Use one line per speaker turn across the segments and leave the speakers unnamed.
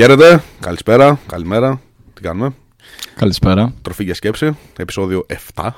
Χαίρετε, καλησπέρα, καλημέρα. Τι κάνουμε;
Καλησπέρα.
Τροφή για σκέψη, επεισόδιο 7.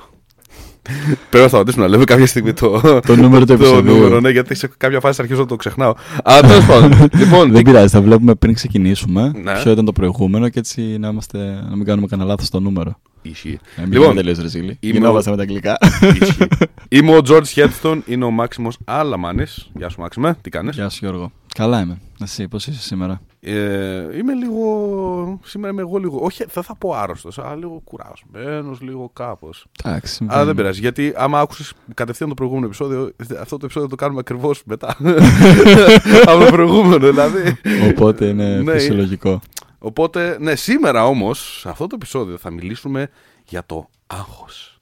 Πρέπει να σταματήσουμε να λέμε κάποια στιγμή το,
Το νούμερο του επεισοδίου.
νούμερο, ναι, γιατί σε κάποια φάση αρχίζω να το ξεχνάω. Αλλά τέλος πάντων. λοιπόν,
Δεν
τι-
πειράζει, θα βλέπουμε πριν ξεκινήσουμε
Ναι.
ποιο ήταν το προηγούμενο και έτσι να, είμαστε, να μην κάνουμε κανένα λάθος στο νούμερο.
Ισχύει.
Ε, μην
Λοιπόν,
είμαι τελείω ρεζίλη.
είμαι
Γινόμαστε με τα αγγλικά.
Ισχύει. Είμαι ο George Headstone, είναι ο Μάξιμος Άλαμάνης. Γεια σου, Μάξιμε, τι κάνεις;
Γεια σου Γιώργο. Καλά είμαι. Εσύ, πώς είσαι σήμερα;
Ε, είμαι λίγο. Σήμερα είμαι εγώ λίγο. Όχι, δεν θα πω άρρωστος, αλλά λίγο κουρασμένος, λίγο κάπως.
Εντάξει.
Αλλά δεν πειράζει. Γιατί άμα άκουσες κατευθείαν το προηγούμενο επεισόδιο, αυτό το επεισόδιο το κάνουμε ακριβώς μετά. Από το προηγούμενο, δηλαδή.
Οπότε είναι
Ναι,
φυσιολογικό.
Οπότε, ναι, σήμερα όμως, σε αυτό το επεισόδιο θα μιλήσουμε για το άγχος.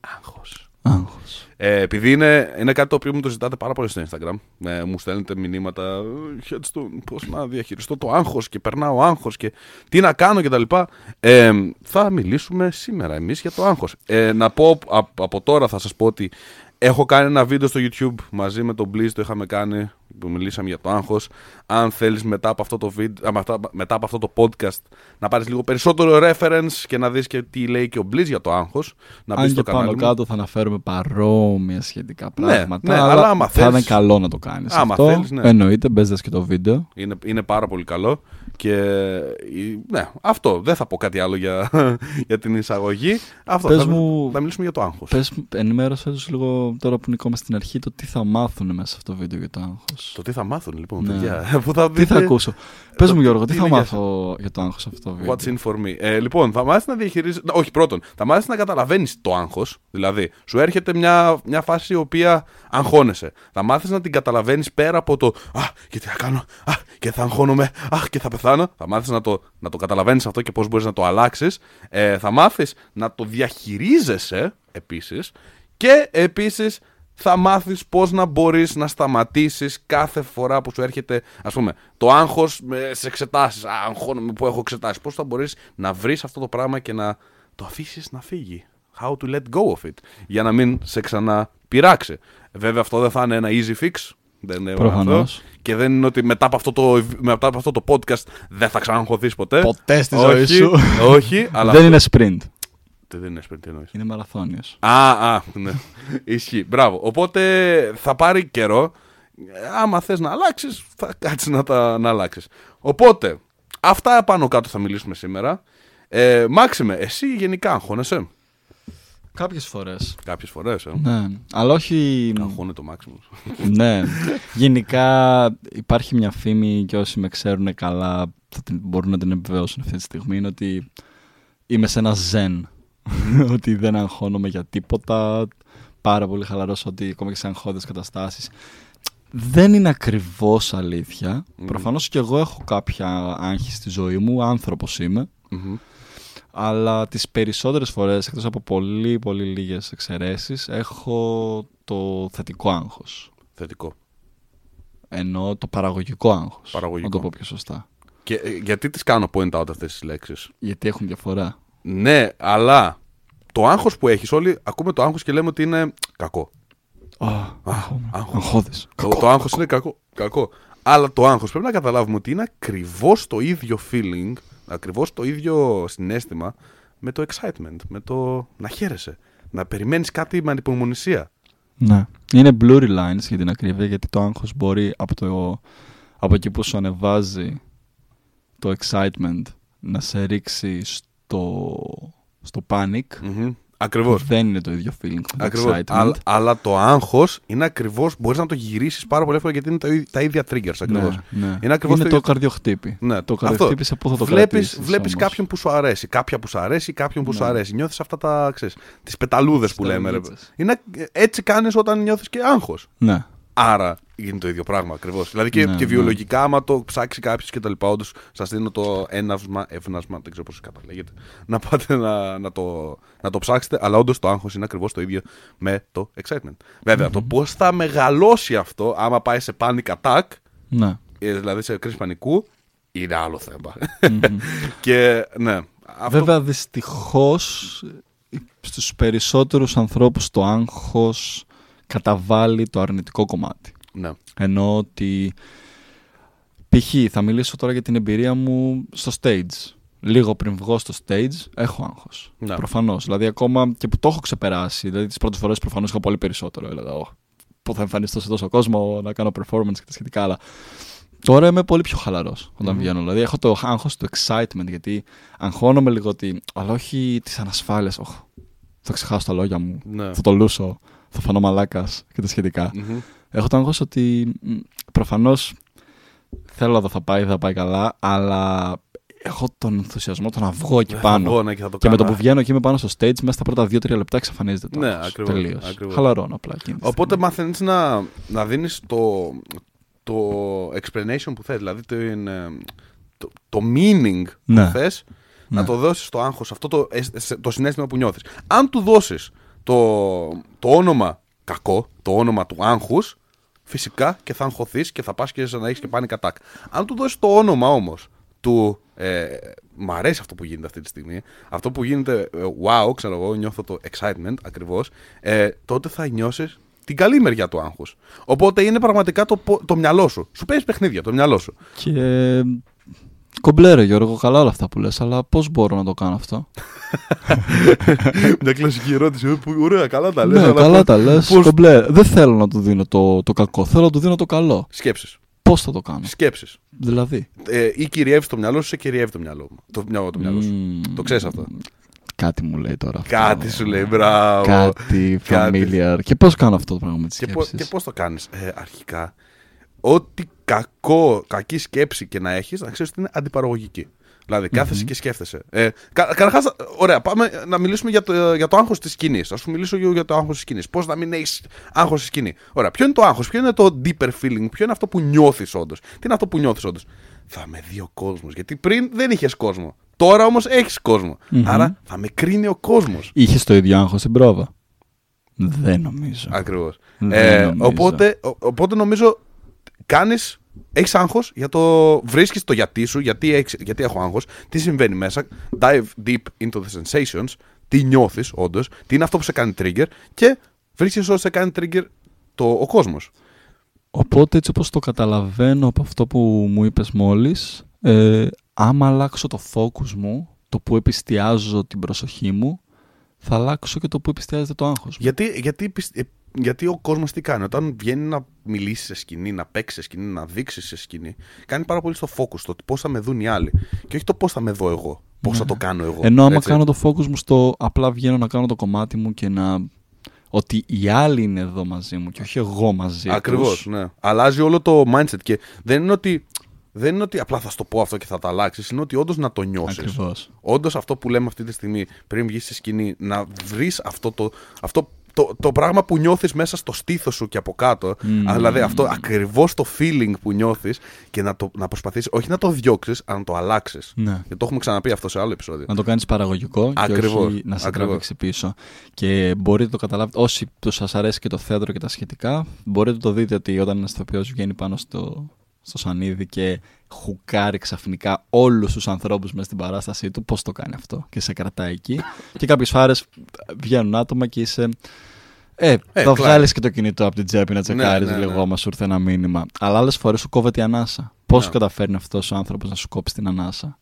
Άγχος.
Άγχος.
Ε, επειδή είναι, είναι κάτι το οποίο μου το ζητάτε πάρα πολύ στο Instagram. Ε, μου στέλνετε μηνύματα. «Ε, Headstone, πώς να διαχειριστώ το άγχος και περνάω άγχος και τι να κάνω κτλ. Ε, θα μιλήσουμε σήμερα εμείς για το άγχος. Ε, να πω από, από τώρα θα σας πω ότι έχω κάνει ένα βίντεο στο YouTube μαζί με τον Bliss, το είχαμε κάνει που μιλήσαμε για το άγχος. Αν θέλεις μετά από αυτό το βίντεο, α, μετά, μετά από αυτό το podcast να πάρεις λίγο περισσότερο reference και να δεις και τι λέει και ο Bliss για το άγχος. Να μπεις
Αν
στο
και
κανάλι
πάνω
μου.
κάτω θα αναφέρουμε παρόμοια σχετικά πράγματα.
ναι, αλλά άμα
θα
θέλεις-
είναι καλό να το κάνεις.
Άμα
αυτό.
θέλεις, ναι.
Εννοείται, μπες και το βίντεο.
Είναι, είναι πάρα πολύ καλό. Και ε, ναι, αυτό. Δεν θα πω κάτι άλλο για, για την εισαγωγή. Αυτό.
Πες
θα,
μου-
θα μιλήσουμε για το άγχος.
Πες, ενημέρωσέ τους λίγο τώρα που είναι ακόμα στην αρχή το τι θα μάθουν μέσα σε αυτό το βίντεο για το άγχος.
Το τι θα μάθουν λοιπόν,
Ναι.
παιδιά. Που θα
Τι
δείτε
θα ακούσω. Πες
το-
μου Γιώργο, τι
τι
θα
είναι για
μάθω για το άγχος σε αυτό το βίντεο;
What's in for me; Ε, λοιπόν, θα μάθεις να διαχειρίζει. Όχι, πρώτον, θα μάθεις να καταλαβαίνεις το άγχος. Δηλαδή, σου έρχεται μια, μια φάση η οποία αγχώνεσαι. Θα μάθεις να την καταλαβαίνεις πέρα από το Α, και τι θα κάνω. Α, και θα αγχώνομαι. Α, και θα πεθάνω. Θα μάθεις να το, να το καταλαβαίνεις αυτό και πώς μπορείς να το αλλάξεις. Ε, θα μάθεις να το διαχειρίζεσαι επίσης. Και επίσης θα μάθεις πώς να μπορείς να σταματήσεις κάθε φορά που σου έρχεται ας πούμε το άγχος με, σε εξετάσεις, Α, αγχώνομαι που έχω εξετάσεις πώς θα μπορείς να βρεις αυτό το πράγμα και να το αφήσεις να φύγει how to let go of it για να μην σε ξανά πειράξει βέβαια αυτό δεν θα είναι ένα easy fix δεν είναι
Προφανώς.
αυτό. και δεν είναι ότι μετά από αυτό το, μετά από αυτό το podcast δεν θα ξαναγχωθείς ποτέ
Ποτέ στη
όχι,
ζωή σου.
όχι αλλά
Δεν είναι sprint.
Τι δεν είναι σπίτι, τι εννοείς.
Είναι μαραθώνιος.
Α, α, ναι. Ισχύει. Μπράβο. Οπότε θα πάρει καιρό. Άμα θες να αλλάξεις, θα κάτσεις να τα να αλλάξεις. Οπότε, αυτά πάνω κάτω θα μιλήσουμε σήμερα. Ε, Μάξιμε, εσύ γενικά αγχώνεσαι;
Κάποιες φορές.
κάποιες φορές. Ε.
Ναι, αλλά όχι...
Αγχώνεται το Μάξιμος.
ναι. Γενικά υπάρχει μια φήμη και όσοι με ξέρουν καλά θα την, μπορούν να την επιβεβαιώσουν αυτή τη στιγμή είναι ότι είμαι σε ένα ζεν. ότι δεν αγχώνομαι για τίποτα. Πάρα πολύ χαλαρός ότι ακόμα και σε αγχώδες καταστάσεις. Δεν είναι ακριβώς αλήθεια.
Μμμ.
Προφανώς και εγώ έχω κάποια άγχη στη ζωή μου, άνθρωπος είμαι.
Μμμ.
Αλλά τις περισσότερες φορές, εκτός από πολύ πολύ λίγες εξαιρέσεις, έχω το θετικό άγχος.
Θετικό.
Ενώ το παραγωγικό άγχος.
Παραγωγικό.
Να το πω πιο σωστά.
Και ε, γιατί τις κάνω point out αυτές τις λέξεις;
Γιατί έχουν διαφορά.
Ναι, αλλά το άγχος που έχεις όλοι, ακούμε το άγχος και λέμε ότι είναι κακό.
Α,
άγχος.
αγχώδες.
Το, το άγχος είναι κακό, κακό. Αλλά το άγχος πρέπει να καταλάβουμε ότι είναι ακριβώς το ίδιο feeling, ακριβώς το ίδιο συνέστημα με το excitement, με το να χαίρεσαι. Να περιμένεις κάτι με ανυπομονησία.
Ναι. Είναι blurry lines για την ακρίβεια, γιατί το άγχος μπορεί από, το, από εκεί που σου ανεβάζει το excitement να σε ρίξει στο, στο panic.
Μμμ. Ακριβώς.
Δεν είναι το ίδιο feeling με το
Ακριβώς.
excitement.
Αλλά, αλλά το άγχος είναι ακριβώς, μπορείς να το γυρίσεις πάρα πολύ εύκολα γιατί είναι τα, ί- τα ίδια triggers ακριβώς.
Ναι, ναι.
Είναι ακριβώς
είναι
το
το καρδιοχτύπη.
Ναι,
Το
αυτό.
καρδιοχτύπη σε πού θα το
βλέπεις,
κρατήσεις
βλέπεις
όμως.
κάποιον που σου αρέσει, κάποια που σου αρέσει, κάποιον που
Ναι.
σου αρέσει. Νιώθεις αυτά τα, ξέρεις, τις πεταλούδες που λέμε. Ρε.
Πεταλούδες.
Είναι, έτσι κάνεις όταν νιώθεις και άγχος.
Ναι.
Άρα είναι το ίδιο πράγμα ακριβώς. Δηλαδή και,
Ναι,
και
ναι.
βιολογικά, άμα το ψάξει κάποιος και τα λοιπά, όντως σας δίνω το έναυσμα, εύνασμα, δεν ξέρω πώς καταλέγεται, να πάτε να, να, το, να το ψάξετε. Αλλά όντως το άγχος είναι ακριβώς το ίδιο με το excitement. βεβαια το πώς θα μεγαλώσει αυτό, άμα πάει σε panic attack,
Ναι.
ε, δηλαδή σε κρίση πανικού, είναι άλλο θέμα. και ναι. Αυτό,
Βέβαια δυστυχώς στους περισσότερους ανθρώπους το άγχος καταβάλει το αρνητικό κομμάτι.
Ναι.
Ενώ ότι Π.χ. θα μιλήσω τώρα για την εμπειρία μου στο stage. Λίγο πριν βγω στο stage, έχω άγχος.
Ναι.
Προφανώς. Δηλαδή, ακόμα και που το έχω ξεπεράσει. Δηλαδή, τις πρώτες φορές προφανώς είχα πολύ περισσότερο. Έλεγα, «Ω, πού θα εμφανιστώ σε τόσο κόσμο, να κάνω performance και τα σχετικά. Αλλά τώρα είμαι πολύ πιο χαλαρός όταν
Μμμ.
βγαίνω. Δηλαδή, έχω το άγχος του excitement. Γιατί αγχώνομαι λίγο ότι. Αλλά όχι τη ανασφάλεια. Όχ, θα ξεχάσω τα λόγια μου.
Ναι.
Θα το λούσω. Θα φανώ μαλάκας και τα σχετικά.
Μμμ.
Έχω το άγχος ότι προφανώς θέλω να θα πάει, δεν θα πάει καλά, αλλά έχω τον ενθουσιασμό το να βγω εκεί
Δεν θα
πάνω.
βγω, ναι, και θα το
Και με το
κάνω.
που βγαίνω και είμαι πάνω στο stage, μέσα στα πρώτα 2-3 λεπτά εξαφανίζεται το
Ναι,
άγχος.
ακριβώς,
Τελείως.
ακριβώς.
Χαλαρώνω απλά εκείνη τη
Οπότε
στιγμή.
μαθαίνεις να, να δίνεις το, το explanation που θες, δηλαδή το, το, το meaning
Ναι.
που θες, να
Ναι.
το δώσεις το άγχος, αυτό το, αισ- το συνέστημα που νιώθεις. Αν του δώσεις το, το όνομα κακό, το όνομα του άγχους, φυσικά και θα αγχωθείς και θα πας και να έχεις και panic attack. Αν του δώσεις το όνομα όμως του ε, μ' αρέσει αυτό που γίνεται αυτή τη στιγμή. Αυτό που γίνεται, ε, wow, ξέρω εγώ, νιώθω το excitement ακριβώς, ε, τότε θα νιώσεις την καλή μεριά του άγχους. Οπότε είναι πραγματικά το, πο- το μυαλό σου. Σου παίζει παιχνίδια, το μυαλό σου.
Και κομπλέρε Γιώργο, καλά όλα αυτά που λες, αλλά πώς μπορώ να το κάνω αυτό;
Μια κλασική ερώτηση. ε, που, ωραία, καλά τα λες.
ναι,
αλλά
καλά
πώς-
τα λες,
πώς-
κομπλέρε. Δεν θέλω να του δίνω το, το κακό, θέλω να του δίνω το καλό.
Σκέψεις.
Πώς θα το κάνω,
Σκέψεις.
δηλαδή.
Ε, ή κυριεύει το μυαλό σου ή κυριεύει το μυαλό, μου. το, μυαλό, το μυαλό σου.
Μμμ.
Το ξέρεις αυτό;
Κάτι μου λέει τώρα. αυτό.
Κάτι σου λέει, μπράβο.
Κάτι
Κάτι.
familiar. Και πώς κάνω αυτό το πράγμα με τις
Και, πώ,
σκέψεις;
και πώς το κάνεις; Ε, αρχικά, ό,τι κακό, κακή σκέψη και να έχεις, να ξέρεις ότι είναι αντιπαραγωγική. Δηλαδή, κάθεσαι και σκέφτεσαι. Ε, κα, Καταρχάς, ωραία, πάμε να μιλήσουμε για το, για το άγχος της σκηνής. Α σου μιλήσω για, για το άγχος της σκηνής. Πώς να μην έχεις άγχος στη σκηνή. Ωραία, ποιο είναι το άγχος, ποιο είναι το deeper feeling, ποιο είναι αυτό που νιώθεις όντως. Τι είναι αυτό που νιώθεις όντως. Θα με δει ο κόσμος. Γιατί πριν δεν είχες κόσμο. Τώρα όμως έχεις κόσμο.
Μμμ.
Άρα θα με κρίνει ο κόσμος.
Είχες το ίδιο άγχος στην πρόβα. Δεν νομίζω.
Ακριβώς.
Δεν
Ε,
νομίζω.
οπότε, ο- οπότε νομίζω κάνεις. Έχεις άγχος για το. Βρίσκεις το γιατί σου, γιατί, έχεις, γιατί έχω άγχος, τι συμβαίνει μέσα. Dive deep into the sensations, τι νιώθεις όντως, τι είναι αυτό που σε κάνει trigger και βρίσκεις όσο σε κάνει trigger το, ο κόσμος.
Οπότε έτσι όπως το καταλαβαίνω από αυτό που μου είπες μόλις, ε, άμα αλλάξω το focus μου, το που επιστιάζω την προσοχή μου, θα αλλάξω και το που επιστιάζεται το άγχος μου.
Γιατί, γιατί, πισ- ε, γιατί ο κόσμος τι κάνει, όταν βγαίνει να μιλήσεις σε σκηνή, να παίξεις σε σκηνή, να δείξεις σε σκηνή, κάνει πάρα πολύ στο focus το πώς θα με δουν οι άλλοι. Και όχι το πώς θα με δω εγώ, πώς θα το κάνω εγώ.
Ναι. Ενώ άμα
έτσι.
κάνω το focus μου στο απλά βγαίνω να κάνω το κομμάτι μου και να... Ότι οι άλλοι είναι εδώ μαζί μου και όχι εγώ μαζί
Ακριβώς,
τους.
ναι. Αλλάζει όλο το mindset και δεν είναι ότι. Δεν είναι ότι απλά θα σου το πω αυτό και θα το αλλάξεις. Είναι ότι όντως να το νιώσεις.
Ακριβώς.
Όντως αυτό που λέμε αυτή τη στιγμή πριν βγεις στη σκηνή, να βρεις αυτό το. Αυτό το, το πράγμα που νιώθεις μέσα στο στήθος σου και από κάτω.
Μμμ.
Δηλαδή αυτό ακριβώς το feeling που νιώθεις και να, το, να προσπαθήσει όχι να το διώξεις, αλλά να το αλλάξεις.
Ναι.
Και το έχουμε ξαναπεί αυτό σε άλλο επεισόδιο.
Να το κάνεις παραγωγικό
Ακριβώς,
και όχι να σε
ακριβώς.
τραβήξει πίσω. Και μπορείτε να το καταλάβετε, όσοι του σας αρέσει και το θέατρο και τα σχετικά, μπορείτε να το δείτε ότι όταν ένας ηθοποιός βγαίνει πάνω στο, στο σανίδι και χουκάρει ξαφνικά όλους τους ανθρώπους μέσα στην παράστασή του, πώς το κάνει αυτό και σε κρατάει εκεί. και κάποιες φορές βγαίνουν άτομα και είσαι... Ε, θα
κλάει.
βγάλεις και το κινητό από την τσέπη να τσεκάρεις
ναι, ναι.
λίγο, άμα σου ήρθε ένα μήνυμα. Αλλά άλλες φορές σου κόβεται η ανάσα. Πώς
Ναι.
καταφέρνει αυτός ο άνθρωπος να σου κόψει την ανάσα;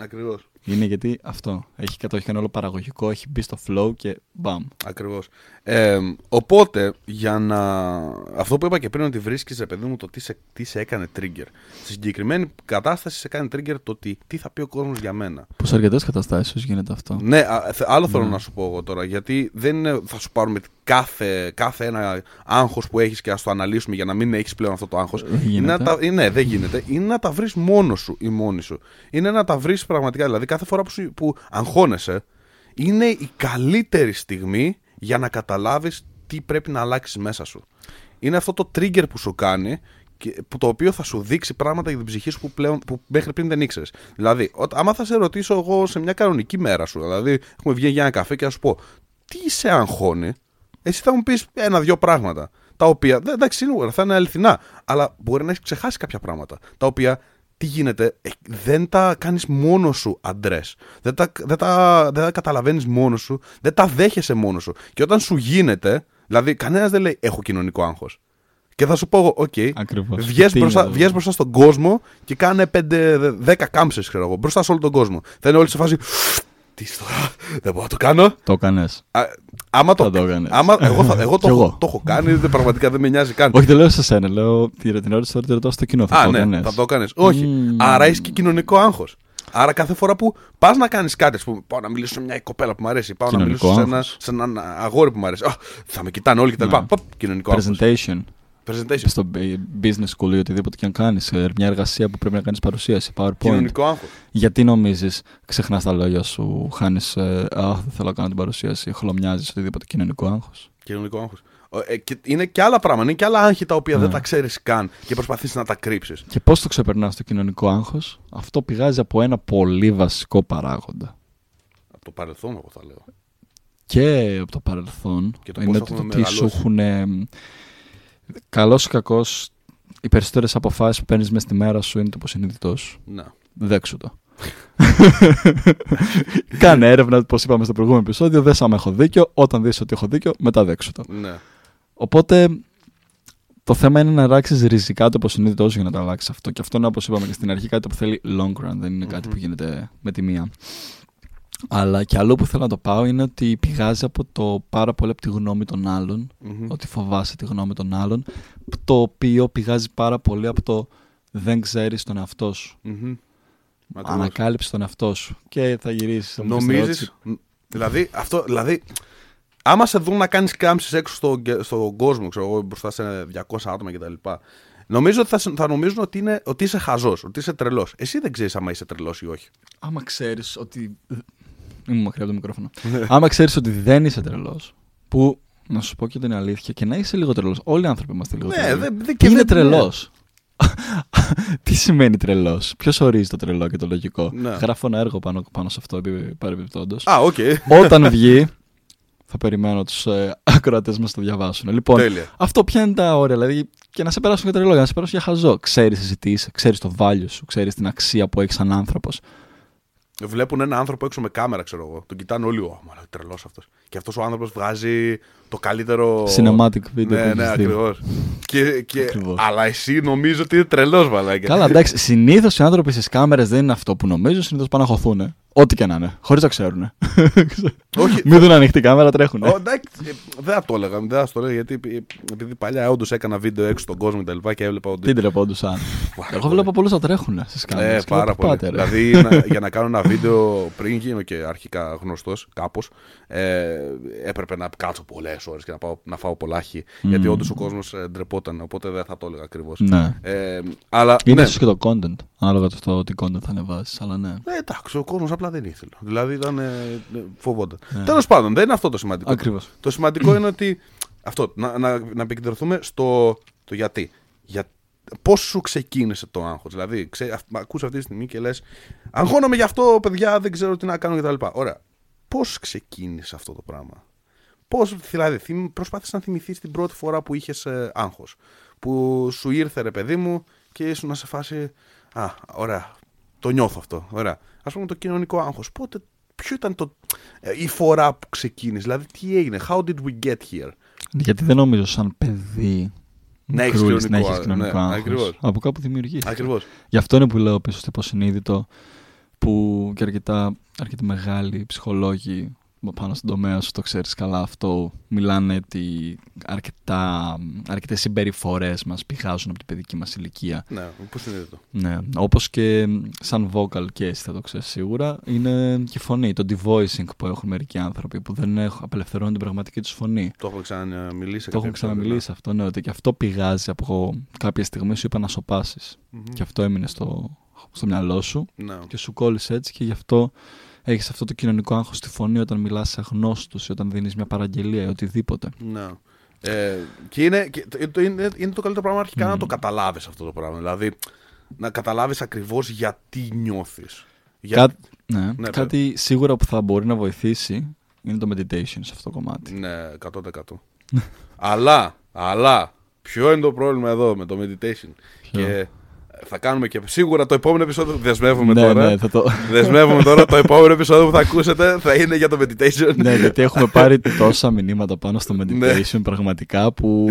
Ακριβώς.
Είναι γιατί αυτό. Έχει, το έχει κάνει όλο παραγωγικό, έχει μπει στο flow και μπαμ.
Ακριβώς. Ε, οπότε, για να. Αυτό που είπα και πριν, ότι βρίσκεις, ρε παιδί μου, το τι σε, τι σε έκανε trigger. Στη συγκεκριμένη κατάσταση σε κάνει trigger το τι, τι θα πει ο κόσμος για μένα.
Που σε αρκετές καταστάσεις γίνεται αυτό.
Ναι, α, θε- άλλο θέλω να σου πω εγώ τώρα. Γιατί δεν είναι, θα σου πάρουμε κάθε, κάθε ένα άγχος που έχεις και να το αναλύσουμε για να μην έχεις πλέον αυτό το άγχος.
Δεν γίνεται.
Είναι να τα, ε, ναι, δεν γίνεται. Είναι να τα βρεις μόνος σου ή μόνη σου. Είναι να τα βρεις πραγματικά. Δηλαδή, κάθε φορά που, σου, που αγχώνεσαι, είναι η καλύτερη στιγμή για να καταλάβεις τι πρέπει να αλλάξεις μέσα σου. Είναι αυτό το trigger που σου κάνει και που το οποίο θα σου δείξει πράγματα για την ψυχή σου που, πλέον, που μέχρι πριν δεν ήξερες. Δηλαδή, ό, άμα θα σε ρωτήσω εγώ σε μια κανονική μέρα σου, δηλαδή έχουμε βγει για ένα καφέ και να σου πω τι σε αγχώνει, εσύ θα μου πεις ένα-δυο πράγματα. Τα οποία, δεν- εντάξει, σίγουρα θα είναι αληθινά, αλλά μπορεί να έχεις ξεχάσει κάποια πράγματα. Τα οποία, τι γίνεται, ε, δεν τα κάνεις μόνο σου address. Δεν τα, δεν τα, δεν τα καταλαβαίνεις μόνο σου, δεν τα δέχεσαι μόνο σου. Και όταν σου γίνεται, δηλαδή, κανένας δεν λέει Έχω κοινωνικό άγχος. Και θα σου πω, οκ,
Ακριβώς.
βγες,
Τι είναι
μπροστά,
εδώ.
βγες μπροστά στον κόσμο και κάνε 5-10 κάμψεις, ξέρω εγώ, μπροστά σε όλο τον κόσμο. Θα είναι όλοι σε φάση. Τι στο. Δεν μπορώ να το κάνω.
Το έκανες.
Α, άμα το,
Θα το έκανες.
άμα, εγώ, θα, εγώ, το,
Κι
έχω,
εγώ.
το έχω κάνει, δεν, πραγματικά δεν με νοιάζει καν.
Όχι, δεν λέω σε σένα. Λέω την την ερώτηση τώρα τη ρωτάω στο κοινό. Θα
Α,
το
ναι,
έκανες.
θα το έκανες. Όχι.
Μμμ.
Άρα έχει και κοινωνικό άγχος. Άρα κάθε φορά που πας να κάνεις κάτι, ας πούμε, πάω να μιλήσω σε μια κοπέλα που μου αρέσει, πάω
Κοινωνικό
να μιλήσω σε ένα,
άγχος.
σε έναν αγόρι που μου αρέσει. Α, θα με κοιτάνε όλοι κτλ.
Ναι.
Παπ, Κοινωνικό άγχος.
Presentation.
Presentation.
Στο business school ή οτιδήποτε και αν κάνεις. Μια εργασία που πρέπει να κάνεις παρουσίαση. PowerPoint.
Κοινωνικό άγχος.
Γιατί νομίζεις, ξεχνάς τα λόγια σου, χάνεις. Α, δεν θέλω να κάνω την παρουσίαση, χλωμιάζεις οτιδήποτε κοινωνικό άγχος.
Κοινωνικό άγχος. είναι και άλλα πράγματα, είναι και άλλα άγχη τα οποία δεν
Ναι.
τα ξέρεις καν και προσπαθείς να τα κρύψεις.
Και πώς το ξεπερνάς το κοινωνικό άγχος, αυτό πηγάζει από ένα πολύ βασικό παράγοντα.
Από το παρελθόν, εγώ θα λέω.
Και από το παρελθόν
Και το
είναι
πώς
το
έχουμε
ότι σου
μεγαλώσει.
έχουν. Καλός ή κακός, οι περισσότερες αποφάσεις που παίρνεις μέσα στη μέρα σου είναι το υποσυνείδητό σου.
Να.
Δέξου το. Κάνε έρευνα, όπως είπαμε στο προηγούμενο επεισόδιο. Δες άμα έχω δίκιο. Όταν δεις ότι έχω δίκιο, μετά δέξου το.
Ναι.
Οπότε το θέμα είναι να αλλάξεις ριζικά το υποσυνείδητό σου για να το αλλάξεις αυτό. Και αυτό είναι όπως είπαμε και στην αρχή κάτι που θέλει long run, δεν είναι κάτι
Μμμ.
που γίνεται με τη μία. Αλλά και άλλο που θέλω να το πάω είναι ότι πηγάζει από το πάρα πολύ από τη γνώμη των άλλων.
Μμμ.
Ότι φοβάσαι τη γνώμη των άλλων. Το οποίο πηγάζει πάρα πολύ από το δεν ξέρεις τον εαυτό σου.
Μμμ. Ακριβώς.
Ανακάλυψε τον εαυτό σου. Και θα γυρίσεις.
Νομίζεις. Δηλαδή, αυτό, δηλαδή, άμα σε δουν να κάνεις κάμψεις έξω στο, στον κόσμο, ξέρω εγώ, μπροστά σε 200 άτομα κτλ. Νομίζω ότι θα, σε- θα νομίζουν ότι, είναι, ότι είσαι χαζός, ότι είσαι τρελός. Εσύ δεν ξέρεις άμα είσαι τρελός ή όχι.
Άμα ξέρεις ότι. Ήμουν μακριά από το μικρόφωνο.
Ναι.
Άμα ξέρεις ότι δεν είσαι τρελός, που να σου πω και την αλήθεια, και να είσαι λίγο τρελός. Όλοι οι άνθρωποι είμαστε λίγο
Ναι,
τρελοί.
δεν- δεν-
Τι
και
είναι
δεν-
τρελός; Τι σημαίνει τρελός, Ποιος ορίζει το τρελό και το λογικό;
Ναι.
Γράφω ένα έργο πάνω, πάνω σε αυτό παρεμπιπτόντως.
Α, οκ.
Όταν βγει, θα περιμένω τους ε, ακροατές μας να το διαβάσουν. Λοιπόν,
Τέλεια.
αυτό ποια είναι τα όρια, δηλαδή και να σε περάσουν για τρελό, για να σε περάσουν για χαζό. Ξέρεις εσύ τι είσαι, ξέρεις το value σου, ξέρεις την αξία που έχεις σαν άνθρωπος.
Βλέπουν ένα άνθρωπο έξω με κάμερα, ξέρω εγώ. Τον κοιτάνε όλοι. Ω, μαλάκα, τρελός αυτός. Και αυτός ο άνθρωπος βγάζει το καλύτερο.
Cinematic video που
Ναι,
έχεις
ναι,
δει.
ακριβώς. και, και...
Ακριβώς.
Αλλά εσύ νομίζω ότι είναι τρελός, μαλάκα.
Καλά, εντάξει. Συνήθως οι άνθρωποι στις κάμερες δεν είναι αυτό που νομίζουν. Συνήθως πάνε να χωθούν. Ό,τι και να είναι. Χωρίς να ξέρουν.
Όχι,
Μην δουν ανοιχτή κάμερα, τρέχουν.
Ω, εντάξει, ε, δεν θα το έλεγα. Δεν θα το έλεγα γιατί ε, επειδή παλιά όντως έκανα βίντεο έξω στον κόσμο και τα λοιπά και έβλεπα ότι.
Τι τρεπόντουσαν. Εγώ βλέπω πολλούς να τρέχουν στις κάμερες.
Ε, πάρα πολύ. δηλαδή, να- για να κάνω ένα βίντεο πριν γίνω και αρχικά γνωστός κάπως, ε, έπρεπε να κάτσω πολλές ώρες και να, πάω, να φάω πολλά χ. Γιατί όντως ο κόσμος ε, ντρεπόταν. Οπότε δεν θα το έλεγα ακριβώς.
Ναι.
Ε, αλλά.
Είναι
ναι,
ίσως και το content. Ανάλογα το στο τι content θα ανεβάσεις. Αλλά ναι.
ε, εντάξει, ο κόσμος απλά δεν ήθελε. Δηλαδή ήταν. Ε, ε, φοβόταν.
Ναι.
Τέλος πάντων, δεν είναι αυτό το σημαντικό.
Ακριβώς.
Το σημαντικό είναι ότι. Αυτό, να, να, να επικεντρωθούμε στο το γιατί. Για, Πώς σου ξεκίνησε το άγχος, Δηλαδή, ξέ, αυ, ακούς αυτή τη στιγμή και λες: Αγχώνομαι γι' αυτό, παιδιά, δεν ξέρω τι να κάνω κτλ. Ωραία. Πώς ξεκίνησε αυτό το πράγμα, Πώς, δηλαδή, θυμ- προσπάθησες να θυμηθείς την πρώτη φορά που είχες ε, άγχος; Που σου ήρθε, ρε παιδί μου, και ήσουν να σε φάση. Α, ωραία. Το νιώθω αυτό. Ωραία. Α πούμε το κοινωνικό άγχος. Πότε, ποιο ήταν το, ε, η φορά που ξεκίνησε, δηλαδή τι έγινε, how did we get here;
Γιατί δεν νομίζω σαν παιδί.
Να έχεις
μικρούλης, να
κοινωνικό
έχεις
άγχος,
κοινωνικό
ναι,
άγχος.
ακριβώς.
Από κάπου δημιουργήθηκε.
Ακριβώς.
Γι' αυτό είναι που λέω πίσω στο υποσυνείδητο που και αρκετά, αρκετοί μεγάλοι ψυχολόγοι πάνω στον τομέα σου το ξέρεις καλά αυτό μιλάνε ότι αρκετά, αρκετές συμπεριφορές μας πηγάζουν από την παιδική μας ηλικία
Ναι, πώ είναι το.
ναι, όπως και σαν vocal και εσύ θα το ξέρεις σίγουρα είναι και η φωνή, το devoicing που έχουν μερικοί άνθρωποι που δεν έχουν, απελευθερώνουν την πραγματική τους φωνή
Το έχουμε ξαναμιλήσει. σε
το έχουμε
κάποιο επεισόδιο,
ξαναμιλήσει αυτό, ναι, ότι και αυτό πηγάζει από κάποια στιγμή σου είπα να σοπάσεις
ναι. Μμμ.
και αυτό έμεινε στο, στο μυαλό σου
Ναι.
και σου κόλλησε έτσι και γι' αυτό έχεις αυτό το κοινωνικό άγχος στη φωνή όταν μιλάς σε αγνώστους ή όταν δίνεις μια παραγγελία ή οτιδήποτε.
Ναι. Ε, και είναι, και το, το- είναι, είναι το καλύτερο πράγμα αρχικά να το καταλάβεις αυτό το πράγμα. Δηλαδή να καταλάβεις ακριβώς γιατί νιώθεις.
Κά- ναι,
Ναι,
κάτι σίγουρα που θα μπορεί να βοηθήσει είναι το meditation σε αυτό το κομμάτι.
Ναι, 100%. αλλά, αλλά, ποιο είναι το πρόβλημα εδώ με το meditation; Και θα κάνουμε και σίγουρα το επόμενο επεισόδιο. Δεσμεύουμε
ναι,
τώρα.
ναι, θα το...
Δεσμεύουμε τώρα το επόμενο επεισόδιο που θα ακούσετε θα είναι για το meditation.
ναι, γιατί έχουμε πάρει τόσα μηνύματα πάνω στο
Ναι.
meditation πραγματικά που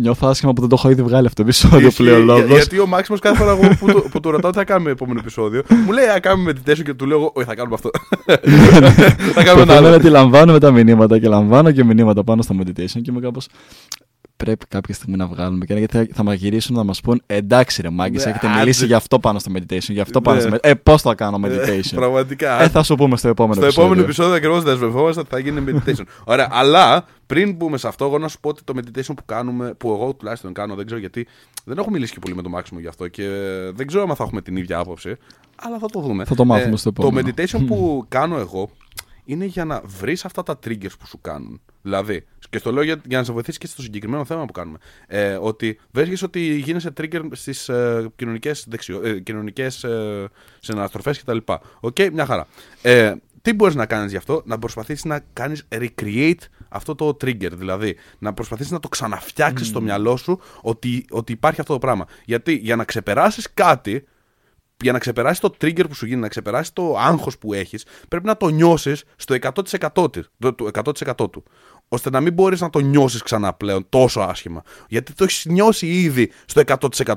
νιώθω άσχημα που δεν το έχω ήδη βγάλει αυτό το επεισόδιο
Ισχύει,
που λέει ο
για-
λόγος.
Γιατί ο Μάξιμος κάθε φορά εγώ που, του- που του ρωτάω τι θα κάνουμε επόμενο επεισόδιο, μου λέει Α, κάνουμε meditation και του λέω εγώ, Όχι, θα κάνουμε αυτό. θα κάνουμε ένα
Το θέμα είναι
άλλο.
ότι λαμβάνουμε τα μηνύματα και λαμβάνω και μηνύματα πάνω στο meditation και είμαι κάπως. Πρέπει κάποια στιγμή να βγάλουμε. Και είναι γιατί θα, θα μας γυρίσουν να μα πούν Εντάξει, ρε Μάγκη,
Ναι,
έχετε
άντε.
μιλήσει για αυτό πάνω στο meditation. Για αυτό πάνω
Ναι.
στο meditation. Ε, πώς θα κάνω meditation;
Πραγματικά.
ε, θα σου πούμε στο επόμενο
Στο
επεισόδιο.
επόμενο επεισόδιο ακριβώς δεσμευόμαστε ότι θα γίνει meditation. Ωραία, αλλά πριν μπούμε σε αυτό, εγώ να σου πω ότι το meditation που κάνουμε, που εγώ τουλάχιστον κάνω, δεν ξέρω γιατί, δεν έχω μιλήσει και πολύ με τον Μάξιμο γι' αυτό και δεν ξέρω αν θα έχουμε την ίδια άποψη, αλλά θα το δούμε.
Θα το μάθουμε στο επόμενο.
Το meditation που κάνω εγώ είναι για να βρεις αυτά τα triggers που σου κάνουν. Δηλαδή, και στο λέω για, για να σε βοηθήσει και στο συγκεκριμένο θέμα που κάνουμε. Ε, ότι βρίσκεις ότι γίνεσαι trigger στις ε, κοινωνικές δεξιο... ε, κοινωνικές, ε, συναναστροφές κτλ. Οκ, μια χαρά. Ε, τι μπορείς να κάνεις γι' αυτό, να προσπαθήσεις να κάνεις recreate αυτό το trigger. Δηλαδή, να προσπαθήσεις να το ξαναφτιάξεις στο μυαλό σου ότι, ότι υπάρχει αυτό το πράγμα. Γιατί για να ξεπεράσεις κάτι, για να ξεπεράσεις το trigger που σου γίνει, να ξεπεράσεις το άγχος που έχεις, πρέπει να το νιώσεις στο 100%, του, το- το 100% του. Ώστε να μην μπορείς να το νιώσεις ξανά πλέον τόσο άσχημα. Γιατί το έχεις νιώσει ήδη στο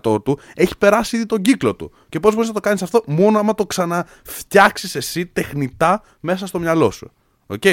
100% του, έχει περάσει ήδη τον κύκλο του. Και πώς μπορείς να το κάνεις αυτό, μόνο άμα το ξαναφτιάξεις εσύ τεχνητά μέσα στο μυαλό σου. Οκ.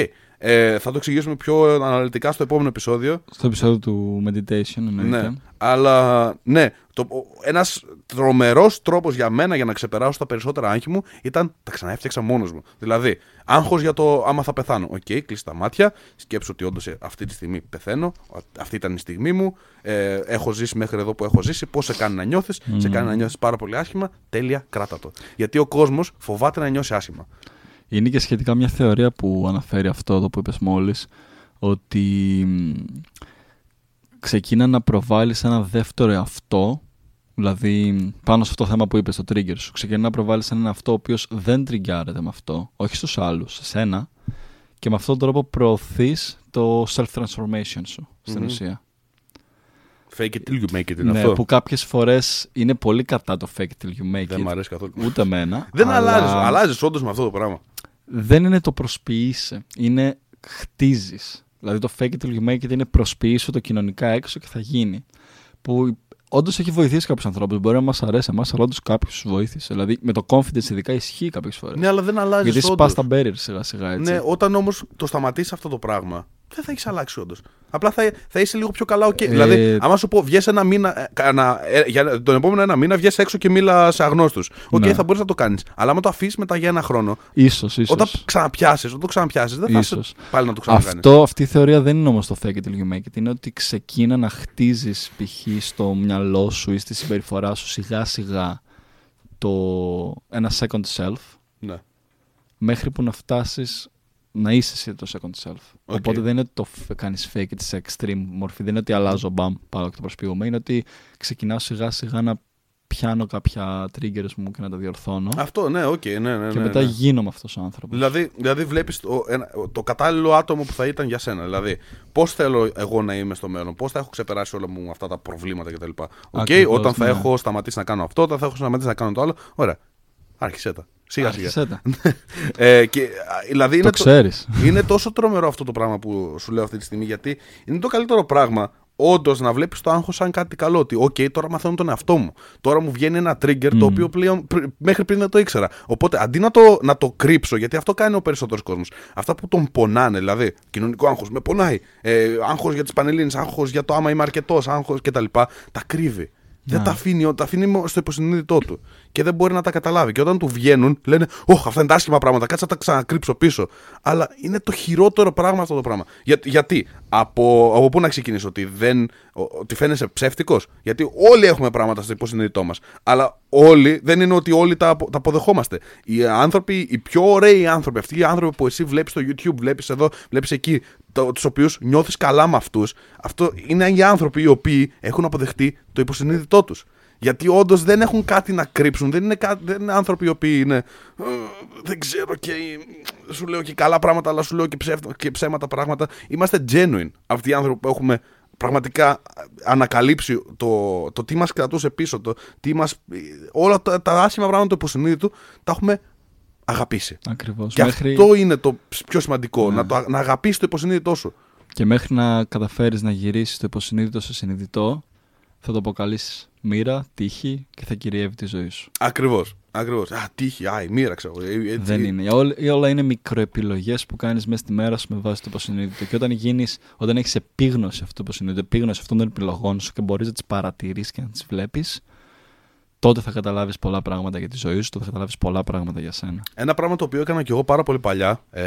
Ε, θα το εξηγήσουμε πιο αναλυτικά στο επόμενο επεισόδιο.
Στο επεισόδιο του meditation εννοείται.
Ναι. Αλλά ναι, το, ο- ένας τρομερός τρόπος για μένα για να ξεπεράσω τα περισσότερα άγχη μου ήταν τα ξαναέφτιαξα μόνος μου. Δηλαδή, άγχος για το άμα θα πεθάνω. Οκ, κλείσει τα μάτια, σκέψου ότι όντως ε, αυτή τη στιγμή πεθαίνω, αυτή ήταν η στιγμή μου, ε, έχω ζήσει μέχρι εδώ που έχω ζήσει, πώς σε κάνει να νιώθεις, σε κάνει να νιώθεις πάρα πολύ άσχημα, τέλεια, κράτα το. Γιατί ο κόσμος φοβάται να νιώσει άσχημα.
Είναι και σχετικά μια θεωρία που αναφέρει αυτό εδώ που είπες μόλις, ότι μ, ξεκίνα να προβάλλεις ένα δεύτερο εαυτό, δηλαδή πάνω σε αυτό το θέμα που είπες, το trigger σου, ξεκινά να προβάλλεις έναν εαυτό ο οποίος δεν τριγκάρεται με αυτό, όχι στους άλλους, σε σένα, και με αυτόν τον τρόπο προωθείς το self-transformation σου, στην
Μμμ.
ουσία.
Fake it till you make it είναι
Ναι,
αυτό.
που κάποιες φορές είναι πολύ κατά το fake it till you make
Δεν
it.
μου αρέσει καθόλου.
Ούτε εμένα.
Δεν
αλλά
αλλάζεις. Αλλάζεις όντως με αυτό το πράγμα.
Δεν είναι το προσποιείσαι. Είναι χτίζεις. Δηλαδή το fake it till you make it είναι προσποιήσου το κοινωνικά έξω και θα γίνει. Που όντως έχει βοηθήσει κάποιους ανθρώπους. Μπορεί να μας αρέσει εμάς, αλλά όντως κάποιους του βοήθησε. Δηλαδή με το confidence ειδικά ισχύει κάποιες φορές.
Ναι, αλλά δεν αλλάζεις.
Γιατί σπάς τα barriers σιγά σιγά έτσι.
Ναι, όταν όμως το σταματήσεις αυτό το πράγμα, δεν θα έχεις αλλάξει όντως. Απλά θα, θα είσαι λίγο πιο καλά. Okay.
Ε,
Δηλαδή, άμα σου πω, βγες ένα μήνα, ε, κανα- ε, για τον επόμενο ένα μήνα, βγες έξω και μίλα σε αγνώστους. Οκ,
Ναι.
θα μπορείς να το κάνεις. Αλλά άμα το αφήσεις μετά για ένα χρόνο,
Ίσως, ίσως.
όταν ξαναπιάσεις, όταν το ξαναπιάσεις, δεν θα είσαι
Ίσως.
πάλι να το ξανακάνεις.
Αυτό, αυτή η θεωρία δεν είναι όμως το fake it till you make it. Είναι ότι ξεκίνα να χτίζεις π.χ. στο μυαλό σου ή στη συμπεριφορά σου σιγά σιγά το, ένα second self
Ναι.
μέχρι που να φτάσεις να είσαι εσύ το second self.
OK.
Οπότε δεν είναι ότι το φ- κάνεις fake it σε extreme μορφή. Δεν είναι ότι αλλάζω μπαμ πάω και το προσποιούμαι. Είναι ότι ξεκινάω σιγά σιγά να πιάνω κάποια triggers μου και να τα διορθώνω.
Αυτό, ναι, οκ, ναι, ναι,
και
ναι,
μετά
ναι.
γίνομαι αυτός ο άνθρωπος.
Δηλαδή, δηλαδή βλέπεις το, ένα- το κατάλληλο άτομο που θα ήταν για σένα. Δηλαδή, πώς θέλω εγώ να είμαι στο μέλλον, πώς θα έχω ξεπεράσει όλα μου αυτά τα προβλήματα κτλ. Οκ,
Ακριβώς,
όταν θα
ναι.
έχω σταματήσει να κάνω αυτό, όταν θα έχω σταματήσει να κάνω το άλλο. Ωραία. Άρχισε τα. Σιγά σιγά.
Άρχισέ τα.
Ε, και, α, δηλαδή είναι,
το ξέρεις.
είναι τόσο τρομερό αυτό το πράγμα που σου λέω αυτή τη στιγμή, γιατί είναι το καλύτερο πράγμα όντως να βλέπεις το άγχος σαν κάτι καλό. Ότι, οκ, τώρα μαθαίνω τον εαυτό μου. Τώρα μου βγαίνει ένα trigger το
Μμμ.
οποίο πλέον πρι- μέχρι πριν δεν το ήξερα. Οπότε αντί να το, να το κρύψω, γιατί αυτό κάνει ο περισσότερος κόσμος. Αυτά που τον πονάνε, δηλαδή κοινωνικό άγχος, με πονάει. Ε, άγχος για τις πανελλήνιες, άγχος για το άμα είμαι αρκετός, άγχος κτλ. Τα κρύβει. Δεν
Ναι.
τα αφήνει, τα αφήνει στο υποσυνείδητό του. Και δεν μπορεί να τα καταλάβει. Και όταν του βγαίνουν, λένε: Ωχ, αυτά είναι τα άσχημα πράγματα. Κάτσε να τα ξανακρύψω πίσω. Αλλά είναι το χειρότερο πράγμα αυτό το πράγμα. Για, γιατί, από, από πού να ξεκινήσω, ότι, δεν, ο- ότι φαίνεσαι ψεύτικος; Γιατί όλοι έχουμε πράγματα στο υποσυνείδητό μας. Αλλά όλοι, δεν είναι ότι όλοι τα, απο- τα αποδεχόμαστε. Οι άνθρωποι, οι πιο ωραίοι άνθρωποι, αυτοί οι άνθρωποι που εσύ βλέπεις στο YouTube, βλέπεις εδώ, βλέπεις εκεί, τους οποίους νιώθεις καλά με αυτούς, αυτό είναι οι άνθρωποι οι οποίοι έχουν αποδεχτεί το υποσυνείδητό τους. Γιατί όντως δεν έχουν κάτι να κρύψουν. Δεν είναι, κα- δεν είναι άνθρωποι οι οποίοι είναι. «Ε, Δεν ξέρω και. Σου λέω και καλά πράγματα, αλλά σου λέω και, ψεύτα, και ψέματα πράγματα. Είμαστε genuine. Αυτοί οι άνθρωποι που έχουμε πραγματικά ανακαλύψει το, το τι μας κρατούσε πίσω, το τι μας, όλα τα, τα άσχημα πράγματα του υποσυνείδητου τα έχουμε αγαπήσει.
Ακριβώς.
Και αυτό είναι το πιο σημαντικό,
Ναι.
να, το, να αγαπήσεις το υποσυνείδητό σου.
Και μέχρι να καταφέρεις να γυρίσεις το υποσυνείδητο στο συνειδητό, θα το αποκαλείς μοίρα, τύχη και θα κυριεύει τη ζωή σου.
Ακριβώς. Ακριβώς. Α, τύχη, α, η μοίρα, ξέρω. εγώ, ε, έτσι.
Δεν είναι. Όλα, όλα είναι μικροεπιλογές που κάνεις μέσα στη μέρα σου με βάση το υποσυνείδητο. Και όταν, γίνεις, όταν έχεις επίγνωση αυτού του υποσυνείδητου, επίγνωση αυτών των επιλογών σου και μπορείς να τις παρατηρείς και να τις βλέπεις, τότε θα καταλάβεις πολλά πράγματα για τη ζωή σου, τότε θα καταλάβεις πολλά πράγματα για σένα.
Ένα πράγμα το οποίο έκανα και εγώ πάρα πολύ παλιά ε,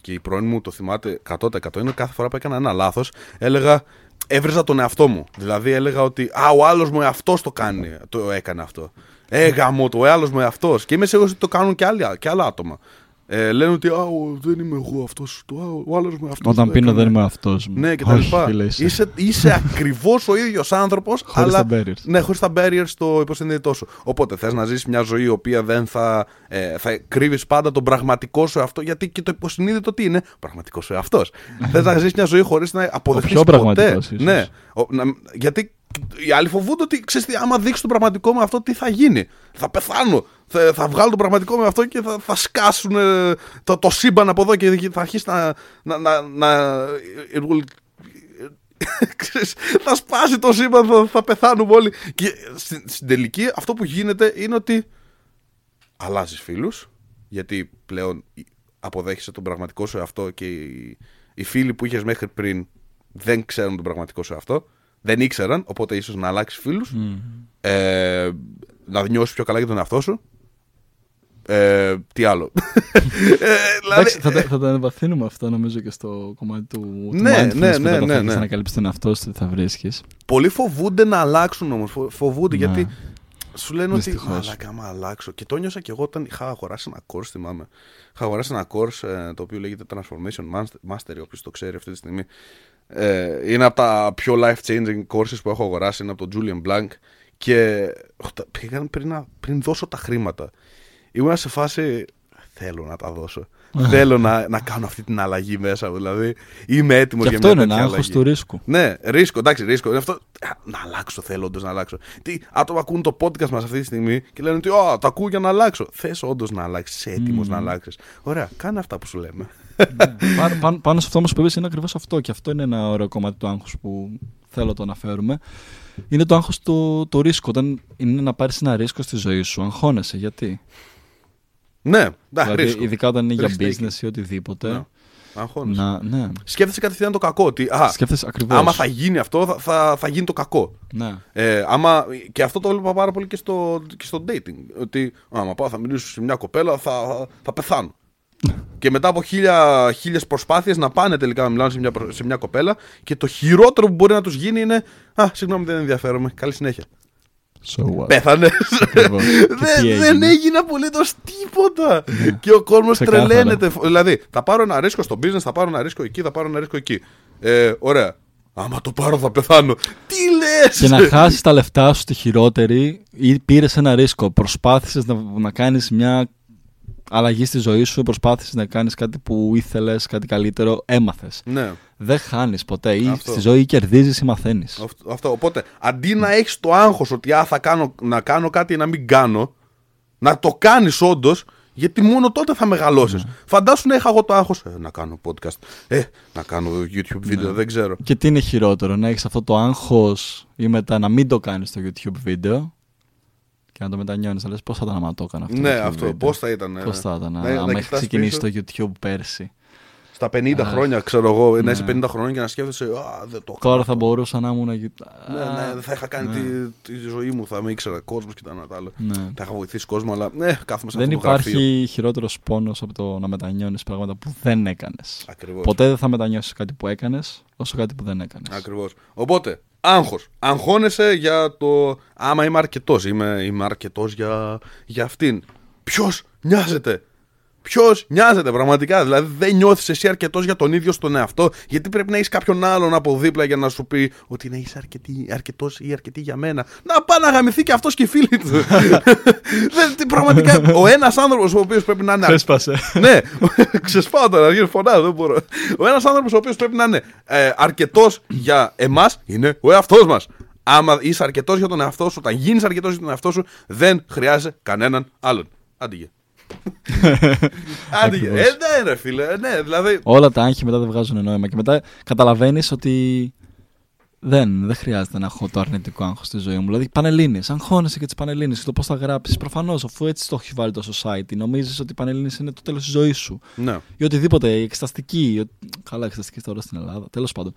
και η πρώην μου το θυμάται 100% είναι κάθε φορά που έκανα ένα λάθος, έλεγα. Έβριζα τον εαυτό μου. Δηλαδή έλεγα ότι Α, ο άλλος μου εαυτός το κάνει. Το έκανε αυτό. Ε, γαμώ το, ο άλλος μου εαυτός. Και είμαι σίγουρος ότι το κάνουν και, άλλοι, και άλλα άτομα. Ε, λένε ότι Α, ο- δεν είμαι εγώ αυτός. Ο άλλος μου εαυτό.
Όταν πίνω δεν είμαι αυτός μου.
Ναι, και τα
Όχι,
λοιπά.
φίλε, είσαι.
Είσαι, είσαι ακριβώς ο ίδιος άνθρωπος.
Χωρίς
αλλά...
τα barriers.
Ναι, χωρίς τα barriers στο υποσυνείδητό σου. Οπότε θες να ζήσει μια ζωή η οποία δεν θα, ε, θα κρύβεις πάντα τον πραγματικό σου εαυτό. Γιατί και το υποσυνείδητο τι είναι, ο πραγματικός σου εαυτός. θες να ζήσει μια ζωή χωρίς να αποδεχθεί
πιο
ποτέ.
πραγματικός ίσως.
Ναι. Ο- να- γιατί οι άλλοι φοβούνται ότι ξέρεις τι, άμα δείξει τον πραγματικό με αυτό, τι θα γίνει. Θα πεθάνω. Θα, θα βγάλω τον πραγματικό με αυτό και θα, θα σκάσουν ε, το, το σύμπαν από εδώ και θα αρχίσει να. να, να, να it will- ξέρεις, θα σπάσει το σύμπαν, θα, θα πεθάνουμε όλοι. Και στην, στην τελική αυτό που γίνεται είναι ότι αλλάζεις φίλους, γιατί πλέον αποδέχεσαι τον πραγματικό σου εαυτό και οι, οι φίλοι που είχες μέχρι πριν δεν ξέρουν τον πραγματικό σου εαυτό. Δεν ήξεραν, οπότε ίσως να αλλάξεις φίλους.
Μμμ.
Ε, να νιώσεις πιο καλά για τον εαυτό σου. Ε, τι άλλο. ε, δηλαδή,
Εντάξει, θα, τα- θα τα εμβαθύνουμε αυτό νομίζω και στο κομμάτι του, του
Ναι,
mindfulness
ναι,
που
ναι,
θα
ναι,
θέλεις
ναι.
να ανακαλύψεις τον εαυτό σου, τι θα βρίσκεις.
Πολλοί φοβούνται να αλλάξουν όμως. Φοβούνται
Ναι.
γιατί σου λένε
Δυστυχώς.
ότι. Μαλάκα, άμα αλλάξω. Και το νιώσα και εγώ όταν είχα αγοράσει ένα course, θυμάμαι. Είχα αγοράσει ένα course ε, το οποίο λέγεται Transformation Master- Mastery, όποιος το ξέρει αυτή τη στιγμή. Ε, είναι από τα πιο life changing courses που έχω αγοράσει. Είναι από τον Julian Blank. Και όταν πήγαν πριν, να- πριν δώσω τα χρήματα. Ήμουν σε φάση. Θέλω να τα δώσω. Θέλω να, να κάνω αυτή την αλλαγή μέσα μου. Δηλαδή, είμαι έτοιμο
Και
για
αυτό
μια
είναι ένα
τέτοια
άγχος
αλλαγή.
του ρίσκου.
Ναι, ρίσκο, εντάξει, ρίσκο. Είναι αυτό. Α, Να αλλάξω, θέλω όντω να αλλάξω. Τι άτομα ακούν το podcast μας αυτή τη στιγμή και λένε ότι Α, το ακούω για να αλλάξω. Θες όντως να αλλάξεις, είσαι έτοιμος να αλλάξεις. Ωραία, κάνε αυτά που σου λέμε.
Πά- πά- πάνω σε αυτό όμως που είπες είναι ακριβώς αυτό. Και αυτό είναι ένα ωραίο κομμάτι του άγχους που θέλω να το αναφέρουμε. Είναι το άγχος του, του ρίσκου. Όταν είναι να πάρεις ένα ρίσκο στη ζωή σου, αγχώνεσαι. Γιατί;
Ναι, εντάξει,
δηλαδή,
ρίσκο.
ειδικά όταν είναι για
Risk taking.
business ή οτιδήποτε.
Ναι. Αγχώνεσαι.
Να, ναι.
Σκέφτεσαι κατευθείαν το κακό. Ότι α,
Σκέφτεσαι ακριβώς.
άμα θα γίνει αυτό, θα, θα, θα γίνει το κακό.
Ναι.
Ε, άμα, και αυτό το έβλεπα πάρα πολύ και στο, και στο dating. Ότι άμα πάω θα μιλήσω σε μια κοπέλα θα, θα πεθάνω. και μετά από χίλια, χίλιες προσπάθειες να πάνε τελικά να μιλάνε σε μια, προ- σε μια κοπέλα και το χειρότερο που μπορεί να τους γίνει είναι Α, συγγνώμη δεν ενδιαφέρομαι, καλή συνέχεια.
So what;
Πέθανε.
Ακριβώς. Και τι
δεν, δεν
έγινε;
έγινε απολύτως τίποτα. και ο κόσμος
Ξεκάθαρα.
τρελαίνεται. Δηλαδή, θα πάρω ένα ρίσκο στο business, θα πάρω ένα ρίσκο εκεί, θα πάρω ένα ρίσκο εκεί. Ε, ωραία. Άμα το πάρω θα πεθάνω. Τι λες!
Και να χάσεις τα λεφτά σου τη χειρότερη ή πήρες ένα ρίσκο. Προσπάθησες να, να κάνεις μια αλλαγή στη ζωή σου, προσπάθησες να κάνεις κάτι που ήθελες, κάτι καλύτερο, έμαθες.
Ναι,
Δεν χάνεις ποτέ. Ή
Αυτό.
στη ζωή κερδίζεις ή μαθαίνεις.
αυτό, αυτό. Οπότε, αντί να έχεις το άγχος ότι α, θα κάνω, να κάνω κάτι ή να μην κάνω, να το κάνεις όντως, γιατί μόνο τότε θα μεγαλώσεις. Φαντάσου να είχα εγώ το άγχος. Ε, να κάνω podcast. Ε, να κάνω YouTube βίντεο, δεν ξέρω.
Και τι είναι χειρότερο, να έχεις αυτό το άγχος ή μετά να μην το κάνεις στο YouTube βίντεο και να το μετανιώνεις. Να λες πώς θα ήταν άμα το έκανα αυτό.
ναι,
το YouTube
αυτό.
βίντεο.
Πώς θα ήταν.
Πώς θα ήταν,
να-
άμα
να
έχεις
κοιτάς
ξεκινήσει
πίσω.
το YouTube πέρσι.
Στα 50
Αχ.
χρόνια, ξέρω εγώ, να
Ναι.
είσαι 50 χρόνια και να σκέφτεσαι, Α, δεν το έκανα.
Τώρα
αυτό».
θα μπορούσα να ήμουν. γυ-
Ναι,
Α,
ναι, θα είχα κάνει
ναι.
τη, τη ζωή μου, θα με ήξερα κόσμος και τα ένα τα άλλο.
Ναι.
Θα είχα βοηθήσει κόσμο, αλλά ναι, κάθομαι σε
Δεν
αυτό το γραφείο.
υπάρχει χειρότερος πόνος από το να μετανιώνεις πράγματα που δεν έκανες.
Ακριβώς.
Ποτέ δεν θα μετανιώσεις κάτι που έκανες όσο κάτι που δεν έκανες.
Ακριβώς. Οπότε, άγχος. Αγχώνεσαι για το άμα είμαι αρκετός. Είμαι, είμαι αρκετός για, για αυτήν. Ποιος νοιάζεται; Ποιος νοιάζεται πραγματικά. Δηλαδή δεν νιώθεις εσύ αρκετός για τον ίδιο στον εαυτό, γιατί πρέπει να έχεις κάποιον άλλον από δίπλα για να σου πει ότι να είσαι αρκετός ή αρκετή για μένα. Να πάει να γαμηθεί και αυτός και οι φίλοι του. δεν, πραγματικά ο ένας άνθρωπος ο οποίος πρέπει να είναι.
Ξέσπασε.
ναι, ξεσπάω τώρα, γίνει φωνά, δεν μπορώ. Ο ένας άνθρωπος ο οποίος πρέπει να είναι ε, αρκετός για εμάς είναι ο εαυτός μας. Άμα είσαι αρκετός για τον εαυτό σου, όταν γίνεις αρκετός για τον εαυτό σου, δεν χρειάζεσαι κανέναν άλλον. Αντίγε. Άντε, ε, ναι, ρε φίλε, ναι, δηλαδή.
Όλα τα άγχη μετά δεν βγάζουν νόημα και μετά καταλαβαίνεις ότι δεν, δεν χρειάζεται να έχω το αρνητικό άγχος στη ζωή μου. Δηλαδή, πανελίνε, αγχώνεσαι και τις πανελίνε και το πώς θα γράψεις. Προφανώς, αφού έτσι το έχει βάλει το society, νομίζεις ότι οι πανελίνε είναι το τέλος της ζωής σου.
Ναι.
Ή οτιδήποτε, η εξεταστική. Καλά, εξεταστική τώρα στην Ελλάδα. Τέλος πάντων.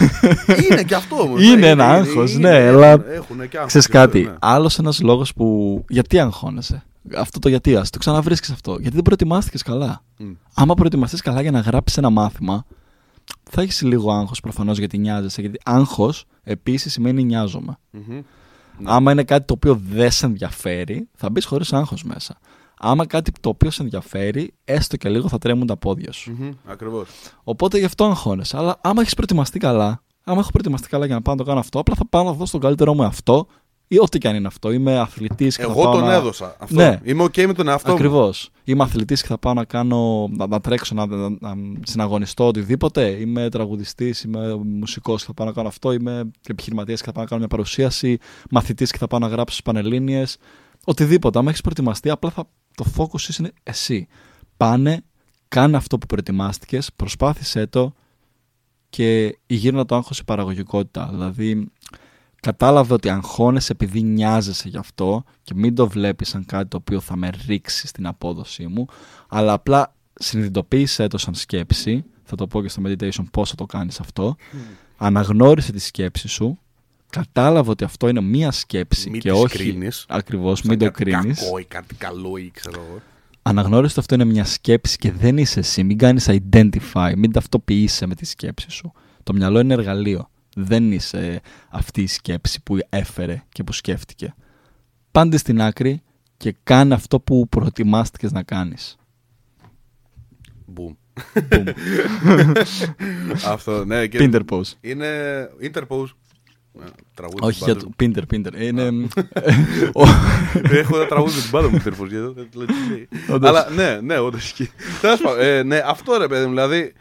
Είναι και αυτό όμως.
Είναι ένα άγχος, ναι, αλλά.
Έχουν και άγχος.
Ξέρεις κάτι. Ναι. Άλλος ένας λόγος που. Γιατί αγχώνεσαι; Αυτό το γιατί, ας το ξαναβρίσκεις αυτό. Γιατί δεν προετοιμάστηκες καλά. Mm. Άμα προετοιμαστείς καλά για να γράψεις ένα μάθημα, θα έχεις λίγο άγχος προφανώς γιατί νοιάζεσαι. Γιατί άγχος επίσης σημαίνει νοιάζομαι. Mm-hmm. Άμα είναι κάτι το οποίο δεν σε ενδιαφέρει, θα μπεις χωρίς άγχος μέσα. Άμα κάτι το οποίο σε ενδιαφέρει, έστω και λίγο θα τρέμουν τα πόδια σου.
Mm-hmm. Ακριβώς.
Οπότε γι' αυτό αγχώνεσαι. Αλλά άμα έχεις προετοιμαστεί καλά, άμα έχω προετοιμαστεί καλά για να πάω να το κάνω αυτό, απλά θα πάω να δώσω τον καλύτερό μου αυτό ή ό,τι και αν είναι αυτό. Είμαι αθλητής και
Εγώ
θα πάω
τον
να...
έδωσα. Αυτό.
Ναι.
Είμαι OK με τον εαυτό
Ακριβώς.
μου.
Είμαι αθλητής και θα πάω να κάνω, να, να τρέξω, να, να, να συναγωνιστώ οτιδήποτε. Είμαι τραγουδιστής, είμαι μουσικός και θα πάω να κάνω αυτό. Είμαι επιχειρηματίας και θα πάω να κάνω μια παρουσίαση. Μαθητής και θα πάω να γράψω στις πανελίνε. Οτιδήποτε. Αν έχεις προετοιμαστεί, απλά θα, το focus είναι εσύ. Πάνε, κάνε αυτό που προετοιμάστηκες, προσπάθησέ το και γύρω το άγχος σε παραγωγικότητα. Δηλαδή, κατάλαβε ότι αγχώνεσαι επειδή νοιάζεσαι γι' αυτό και μην το βλέπεις σαν κάτι το οποίο θα με ρίξει στην απόδοσή μου, αλλά απλά συνειδητοποίησέ το σαν σκέψη, θα το πω και στο meditation πώς θα το κάνεις αυτό, mm. αναγνώρισε τη σκέψη σου, κατάλαβε ότι αυτό είναι μία σκέψη
Μην
και
τις
όχι
κρίνεις.
ακριβώς, μην το
κάτι
κρίνεις.
Κακό ή κάτι καλό ή ξέρω εγώ.
Αναγνώρισε ότι αυτό είναι μια σκέψη και δεν είσαι εσύ. Μην κάνεις identify, μην ταυτοποιείσαι με τη σκέψη σου. Το μυαλό είναι εργαλείο. Δεν είσαι αυτή η σκέψη που έφερε και που σκέφτηκε. Πάντε στην άκρη και κάνε αυτό που προετοιμάστηκες να κάνεις.
Μπουμ.
Boom.
Αυτό, ναι. Και
Pinder pose.
Είναι Interpose. Ε, Τραγούδι
Όχι
της
για
μπάντας
το Pinder, Pinder. Είναι... ο-
μου. Έχω ένα τραγούδι με την πάντα μου Interpose. γιατί δεν το λέω τι λέει.
Όντως.
Αλλά ναι, ναι, όντως ισχύει. Τέλος πάντων, ε, ναι, αυτό ρε παιδί μου. Δηλαδή,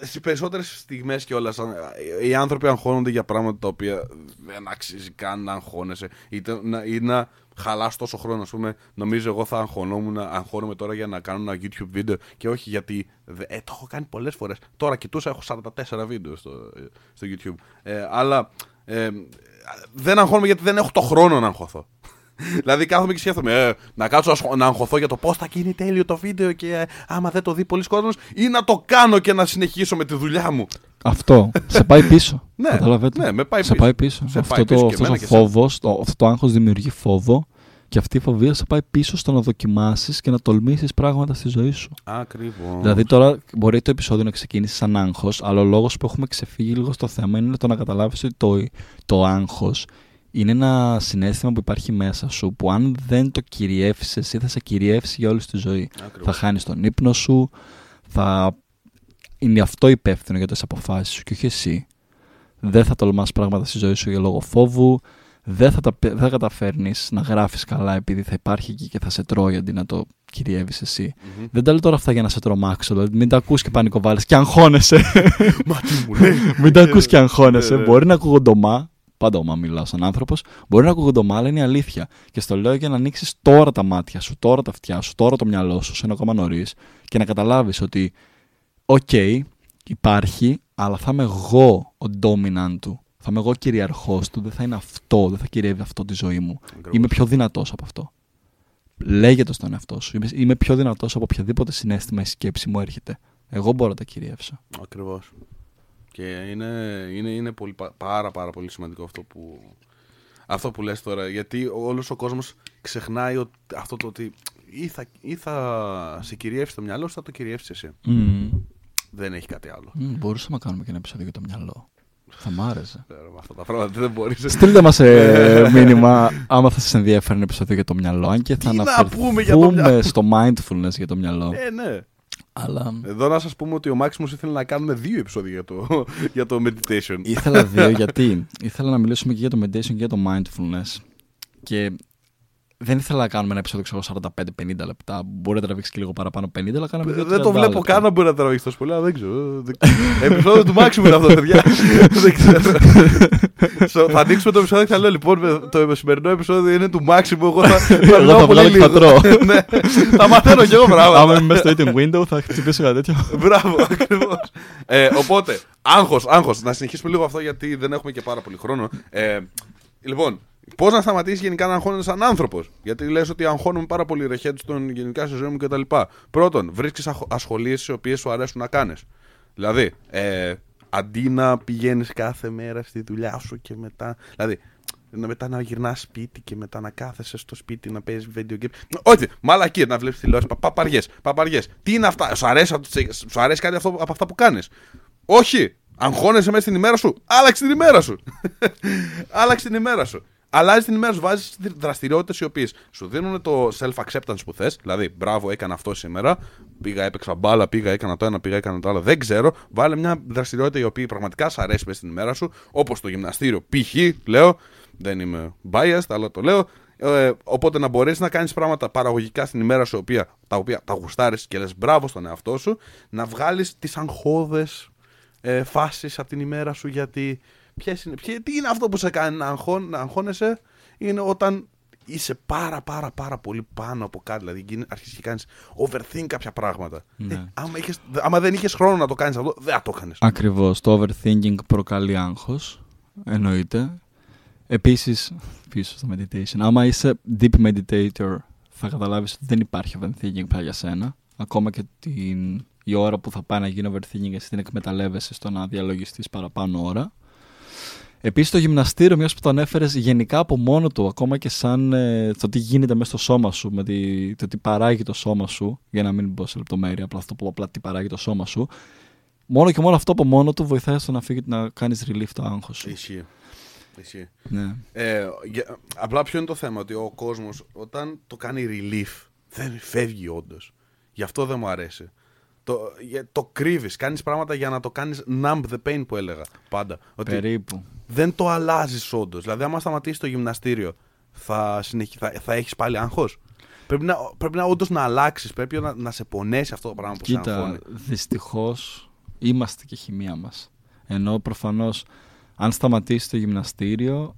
στις περισσότερες στιγμές κιόλας, οι άνθρωποι αγχώνονται για πράγματα τα οποία δεν αξίζει καν να αγχώνεσαι. Είτε να, ή να χαλάς τόσο χρόνο, ας πούμε. Νομίζω εγώ θα αγχωνόμουν, να αγχώνομαι τώρα για να κάνω ένα YouTube βίντεο και όχι γιατί. δε- Ε, το έχω κάνει πολλές φορές. Τώρα κοιτούσα, έχω 44 βίντεο στο, στο YouTube. Ε, αλλά ε, δεν αγχώνομαι γιατί δεν έχω το χρόνο να αγχωθώ. Δηλαδή κάθομαι και σκέφτομαι ε, να κάτσω να σχο- να αγχωθώ για το πώς θα γίνει τέλειο το βίντεο και ε, άμα δεν το δει πολλοί κόσμος ή να το κάνω και να συνεχίσω με τη δουλειά μου.
Αυτό. Σε πάει πίσω.
Ναι,
Καταλαβαίνετε.
ναι, με πάει
σε
πίσω.
πάει πίσω.
Σε
αυτό
πάει
το,
πίσω και
αυτός
εμένα
ο
και εσένα.
φόβος, το, αυτό το άγχος δημιουργεί φόβο και αυτή η φοβία σε πάει πίσω στο να δοκιμάσεις και να τολμήσεις πράγματα στη ζωή σου.
Ακριβώς.
Δηλαδή τώρα μπορεί το επεισόδιο να ξεκίνησε σαν άγχος, αλλά ο λόγος που έχουμε ξεφύγει λίγο στο θέμα είναι το να καταλάβεις ότι το, το άγχος είναι ένα συνέστημα που υπάρχει μέσα σου που αν δεν το κυριεύσεις εσύ θα σε κυριεύσει για όλη τη ζωή. Θα χάνεις τον ύπνο σου, θα είναι αυτό υπεύθυνο για τις αποφάσεις σου και όχι εσύ. Δεν θα τολμάς πράγματα στη ζωή σου για λόγω φόβου, δεν θα, τα, δεν θα καταφέρνεις να γράφεις καλά επειδή θα υπάρχει εκεί και θα σε τρώει αντί να το κυριεύεις εσύ. Δεν τα λέω τώρα αυτά για να σε τρομάξω, δηλαδή μην τα ακούς και πανικοβάλλεις και αγχώνεσαι.
Μα τι μου λέει.
μην τα ακούς και αγχώνεσαι.
Ναι, ναι.
Μπορεί να ακούγονται ωμά, πάντα ωμά μιλάω σαν άνθρωπος, μπορεί να ακούγονται ωμά, αλλά είναι αλήθεια. Και στο λέω για να ανοίξεις τώρα τα μάτια σου, τώρα τα αυτιά σου, τώρα το μυαλό σου, όσο είναι ακόμα νωρίς και να καταλάβεις ότι, οκ, υπάρχει, αλλά θα είμαι εγώ ο dominant του. Θα είμαι εγώ κυρίαρχός του, δεν θα είναι αυτό, δεν θα κυριεύει αυτό τη ζωή μου.
Ακριβώς.
Είμαι πιο δυνατός από αυτό. Λέγε το στον εαυτό σου. Είμαι, είμαι πιο δυνατός από οποιαδήποτε συναίσθημα ή σκέψη μου έρχεται. Εγώ μπορώ να τα κυριεύσω.
Ακριβώς. Και είναι, είναι, είναι πολύ, πα- πάρα πάρα πολύ σημαντικό αυτό που, αυτό που λες τώρα. Γιατί όλος ο κόσμος ξεχνάει ότι, αυτό το ότι ή θα, ή θα σε κυριεύσει το μυαλό σου, θα το κυριεύσεις εσύ.
Mm.
Δεν έχει κάτι άλλο.
Mm, μπορούσαμε να κάνουμε και ένα επεισόδιο για το μυαλό. Θα μ' άρεσε.
Ε, με αυτά τα πράγματα δεν μπορείς.
Στείλτε μας ε, μήνυμα άμα θα σας ενδιαφέρει ένα επεισόδιο για το μυαλό. Αν και θα
Τι να
αναφερθούμε
πούμε για το μυαλό.
στο mindfulness για το μυαλό.
Ε, ναι.
Αλλά
Εδώ να σας πούμε ότι ο Μάξιμος ήθελε να κάνουμε δύο επεισόδια για το, για το meditation.
ήθελα δύο γιατί; Ήθελα να μιλήσουμε και για το meditation και για το mindfulness. Και δεν ήθελα να κάνουμε ένα επεισόδιο ξέρω, 45-50 λεπτά. Μπορεί να τραβήξεις και λίγο παραπάνω 50, αλλά κάναμε δύο
Δεν το
30
βλέπω
λεπτά.
καν να μπορεί να τραβήξει τόσο πολύ, αλλά δεν ξέρω. Δεν- Επεισόδιο του Μάξιμου είναι αυτό, παιδιά. Δεν ξέρω. So, Θα ανοίξουμε το επεισόδιο και θα λέω λοιπόν με- το σημερινό επεισόδιο είναι του Μάξιμου. Εγώ θα, θα,
Εγώ
λέω
θα
πολύ
βγάλω και θα
λίγο.
τρώω.
Ναι, θα μαθαίνω κι εγώ
Άμα
πράγματα.
είμαι μέσα στο eating window, θα χτυπήσω κάτι τέτοιο.
Μπράβο, ακριβώς. Ε, οπότε, άγχος, άγχος. Να συνεχίσουμε λίγο αυτό γιατί δεν έχουμε και πάρα πολύ χρόνο. Ε, λοιπόν, πώς να σταματήσει γενικά να αγχώνεσαι σαν άνθρωπος; Γιατί λες ότι αγχώνομαι πάρα πολύ ρεχέτου στον γενικά στη ζωή μου κτλ. Πρώτον, βρίσκεις ασχολίες τι οποίες σου αρέσουν να κάνεις. Δηλαδή, ε, αντί να πηγαίνεις κάθε μέρα στη δουλειά σου και μετά. Δηλαδή, να μετά να γυρνάς σπίτι και μετά να κάθεσαι στο σπίτι να παίζεις video game. Όχι, μαλακίες να βλέπεις τηλεόραση. Παπαριές, παπαριές. Τι είναι αυτά, σου αρέσει, αυτό- σου αρέσει κάτι αυτό, από αυτά που κάνεις; Όχι, αγχώνεσαι μέσα στην ημέρα σου. Άλλαξε την ημέρα σου. Άλλαξε την ημέρα σου. Αλλάζει την ημέρα σου, βάζει δραστηριότητες οι οποίες σου δίνουν το self-acceptance που θες. Δηλαδή, μπράβο, έκανα αυτό σήμερα. Πήγα, έπαιξα μπάλα, πήγα, έκανα το ένα, πήγα, έκανα το άλλο. Δεν ξέρω. Βάλε μια δραστηριότητα η οποία πραγματικά σ' αρέσει μέσα στην ημέρα σου. Όπως το γυμναστήριο, π.χ. λέω. Δεν είμαι biased, αλλά το λέω. Ε, οπότε να μπορέσεις να κάνεις πράγματα παραγωγικά στην ημέρα σου, οποία, τα οποία τα γουστάρεις και λες μπράβο στον εαυτό σου, να βγάλεις τις αγχώδες ε, φάσεις από την ημέρα σου. Γιατί ποιες είναι, ποιε- τι είναι αυτό που σε κάνει να, αγχών, να αγχώνεσαι, είναι όταν είσαι πάρα πάρα πάρα πολύ πάνω από κάτι. Δηλαδή γίνει- αρχίζεις και κάνεις overthink κάποια πράγματα.
Ναι.
Ε, άμα, είχες, άμα δεν είχες χρόνο να το κάνεις αυτό, δεν θα το έκανε.
Ακριβώς. Το overthinking προκαλεί άγχος. Εννοείται. Επίσης, πίσω στο meditation. Άμα είσαι deep meditator, θα καταλάβεις ότι δεν υπάρχει overthinking πια για σένα. Ακόμα και την, η ώρα που θα πάει να γίνει overthinking, εσύ την εκμεταλλεύεσαι στο να διαλογιστείς παραπάνω ώρα. Επίσης, το γυμναστήριο, μιας που το ανέφερες, γενικά από μόνο του, ακόμα και σαν ε, το τι γίνεται μέσα στο σώμα σου, με τη, το τι παράγει το σώμα σου, για να μην μπω σε λεπτομέρεια, απλά αυτό που απλά τι παράγει το σώμα σου, μόνο και μόνο αυτό από μόνο του βοηθάει στο να, φύγει, να κάνεις relief το άγχος σου.
Ισχύει. Ισχύει.
Ναι.
Ε, για- απλά ποιο είναι το θέμα, ότι ο κόσμος όταν το κάνει relief δεν φεύγει όντως. Γι' αυτό δεν μου αρέσει. Το, για- το κρύβεις, κάνεις πράγματα για να το κάνεις numb the pain που έλεγα πάντα. Ότι
Περίπου.
δεν το αλλάζεις όντως. Δηλαδή, άμα σταματήσεις το γυμναστήριο, θα, συνεχι... θα, θα έχεις πάλι άγχος. Πρέπει να, πρέπει να όντως να αλλάξεις. Πρέπει να, να σε πονέσει αυτό το πράγμα που σε
Κοίτα,
αγχώνει.
δυστυχώς είμαστε και χημεία μας. Ενώ προφανώς αν σταματήσεις το γυμναστήριο,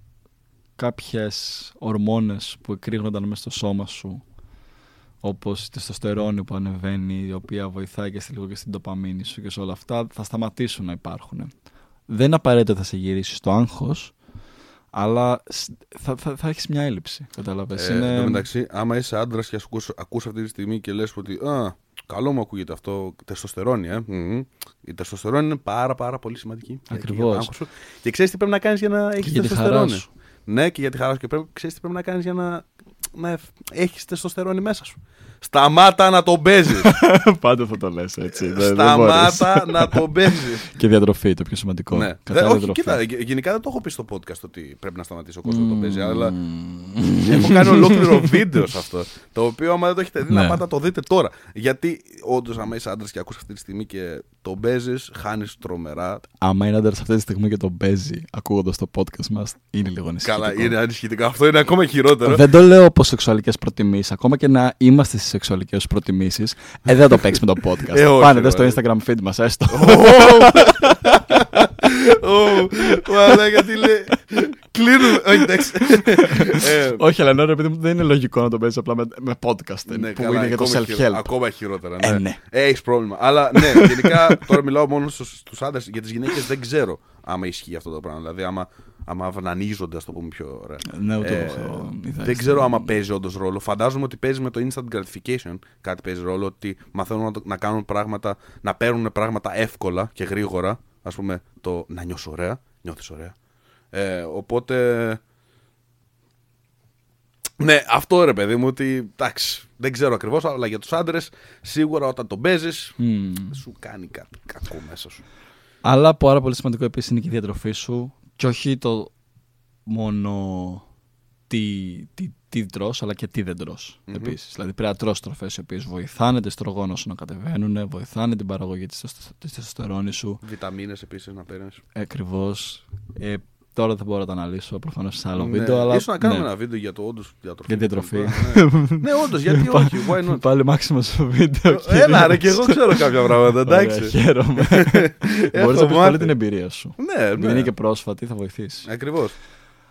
κάποιες ορμόνες που εκρήγνονταν μέσα στο σώμα σου, όπως η τεστοστερόνη που ανεβαίνει, η οποία βοηθάει και στη λίγο και στην τοπαμίνη σου και σε όλα αυτά, θα σταματήσουν να υπάρχουν. Δεν είναι απαραίτητο ότι θα σε γυρίσει στο άγχος, αλλά σ- θα, θα, θα έχεις μια έλλειψη, κατάλαβες.
Ε,
Είναι-
Εν τω μεταξύ, άμα είσαι άντρας και ακούς, ακούς αυτή τη στιγμή και λες ότι Α, καλό μου ακούγεται αυτό, τεστοστερόνη, ε. Μμμ. Η τεστοστερόνη είναι πάρα πάρα πολύ σημαντική. Και
Ακριβώς.
για το άγχος σου. Και ξέρεις τι πρέπει να κάνεις για να έχεις
για τη χαρά
τεστοστερόνη.
σου.
Ναι, και για τη χαρά σου. Και πρέπει, ξέρεις τι πρέπει να κάνεις για να, να έχεις τεστοστερόνη μέσα σου. Σταμάτα να τον παίζεις.
Πάντα θα το λες έτσι.
Σταμάτα να τον παίζεις.
Και διατροφή, το πιο σημαντικό.
ναι.
Κατάλληλη
Δε- όχι,
διατροφή.
κοίτα, γε- γενικά δεν το έχω πει στο podcast ότι πρέπει να σταματήσει ο κόσμος να τον παίζει,
Μμμ.
αλλά Έχω κάνει ολόκληρο βίντεο σε αυτό. Το οποίο, άμα δεν το έχετε δει, να
Ναι.
πάτε να το δείτε τώρα. Γιατί, όντως, άμα είσαι άντρας και ακούς αυτή τη στιγμή και το παίζεις, χάνεις τρομερά.
Άμα είναι άντρας αυτή τη στιγμή και τον παίζει ακούγοντας το podcast μας, είναι λίγο ανησυχητικό.
Καλά, είναι ανησυχητικό. Αυτό είναι ακόμα χειρότερο.
Δεν το λέω από σεξουαλικέ προτιμήσεις. Ακόμα και να είμαστε στι σεξουαλικέ προτιμήσεις, ε, δεν θα το παίξει με το podcast.
Ε, όχι,
Πάνε
ρε,
δες στο
ρε.
Instagram feed μας, έστω.
Ω, Μαλάκα, τι λέει. Κλείνουμε. Όχι, εντάξει. Ε,
Όχι, αλλά ναι, επειδή μου δεν είναι λογικό να το παίζεις απλά με, με podcast.
ναι,
που
καλά,
είναι για το
ακόμα χειρο-
self-help.
Ακόμα χειρότερα.
Ε,
Ναι.
ναι.
Έχεις πρόβλημα. Αλλά ναι, γενικά τώρα μιλάω μόνο στους άντρες. Για τις γυναίκες δεν ξέρω άμα ισχύει αυτό το πράγμα. Δηλαδή, άμα, άμα αυνανίζονται, ας το πούμε πιο ωραία.
Ναι, ούτε
Ε,
εγώ έχω ιδέα.
δεν ξέρω άμα παίζει όντως ρόλο. Φαντάζομαι ότι παίζει με το instant gratification. Κάτι παίζει ρόλο ότι μαθαίνουν να, το- να κάνουν πράγματα, να παίρνουν πράγματα εύκολα και γρήγορα. Α πούμε το να νιώσω ωραία. Νιώθεις ωραία. Ε, οπότε. Ναι, αυτό ρε παιδί μου ότι. Εντάξει, δεν ξέρω ακριβώς, αλλά για τους άντρες σίγουρα όταν τον παίζεις
Μμμ.
σου κάνει κάτι κακό μέσα σου.
Αλλά πάρα πολύ σημαντικό επίσης είναι και η διατροφή σου και όχι το μόνο τι, τι, τι τρως, αλλά και τι δεν τρως
Μμμ.
επίσης. Δηλαδή πρέπει να τρως τροφές οι οποίες βοηθάνε τη στρογόνο σου να κατεβαίνουν, βοηθάνε την παραγωγή της, τεστο- της τεστοστερόνης σου.
Βιταμίνες επίσης να παίρνεις.
Ακριβώς. Ε, τώρα δεν μπορώ να τα αναλύσω προφανώς σε άλλο
Ναι,
βίντεο, αλλά
ίσως να κάνουμε
ναι,
ένα βίντεο για το όντως διατροφή.
για διατροφή.
Ναι, ναι όντως, γιατί όχι, why not;
Πάλι μάξιμο στο βίντεο.
Έλα, ρε, και εγώ ξέρω κάποια πράγματα,
Ωραία,
εντάξει.
χαίρομαι. Μπορείς να πεις
μάθει.
πολύ την εμπειρία σου.
Ναι,
Επειδή
ναι.
είναι και πρόσφατη, θα βοηθήσει.
Ακριβώς.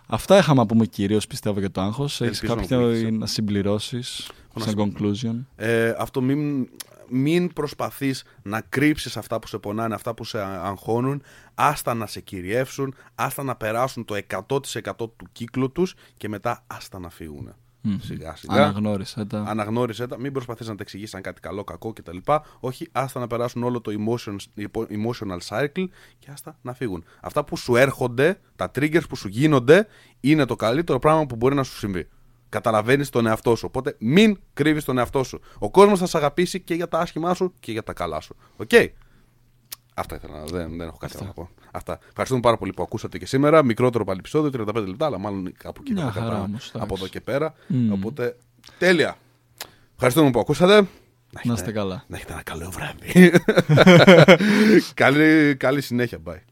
Αυτά είχαμε να πούμε κυρίως πιστεύω για το άγχος. Έχεις
Ελπίζω να
κάποιο
βοήθησε.
να συμπληρώσεις
Να
σαν conclusion;
Ε, αυτό μην, μην προσπαθείς να κρύψεις αυτά που σε πονάνε, αυτά που σε αγχώνουν, άστα να σε κυριεύσουν, άστα να περάσουν το 100% του κύκλου τους και μετά άστα να φύγουν.
Μμμ.
Σιγά σιγά.
Αναγνώρισε τα.
Αναγνώρισε τα, μην προσπαθείς να τα εξηγήσεις σαν κάτι καλό, κακό κτλ. Όχι, άστα να περάσουν όλο το emotion, emotional cycle και άστα να φύγουν. Αυτά που σου έρχονται, τα triggers που σου γίνονται, είναι το καλύτερο πράγμα που μπορεί να σου συμβεί. Καταλαβαίνεις τον εαυτό σου. Οπότε μην κρύβεις τον εαυτό σου. Ο κόσμος θα σε αγαπήσει και για τα άσχημά σου και για τα καλά σου. Οκ. Αυτά ήθελα να. Δεν, δεν έχω κάτι
Αυτά.
να πω. Αυτά. Ευχαριστούμε πάρα πολύ που ακούσατε και σήμερα. Μικρότερο πάλι επεισόδιο, 35 λεπτά, αλλά μάλλον κάπου εκεί
Μια
θα
χαρά
πάμε
όμως, εντάξει.
από εδώ και πέρα.
Μμμ.
Οπότε τέλεια. Ευχαριστούμε που ακούσατε.
Να είστε καλά.
Να έχετε ένα καλό βράδυ. καλή, καλή συνέχεια. Bye.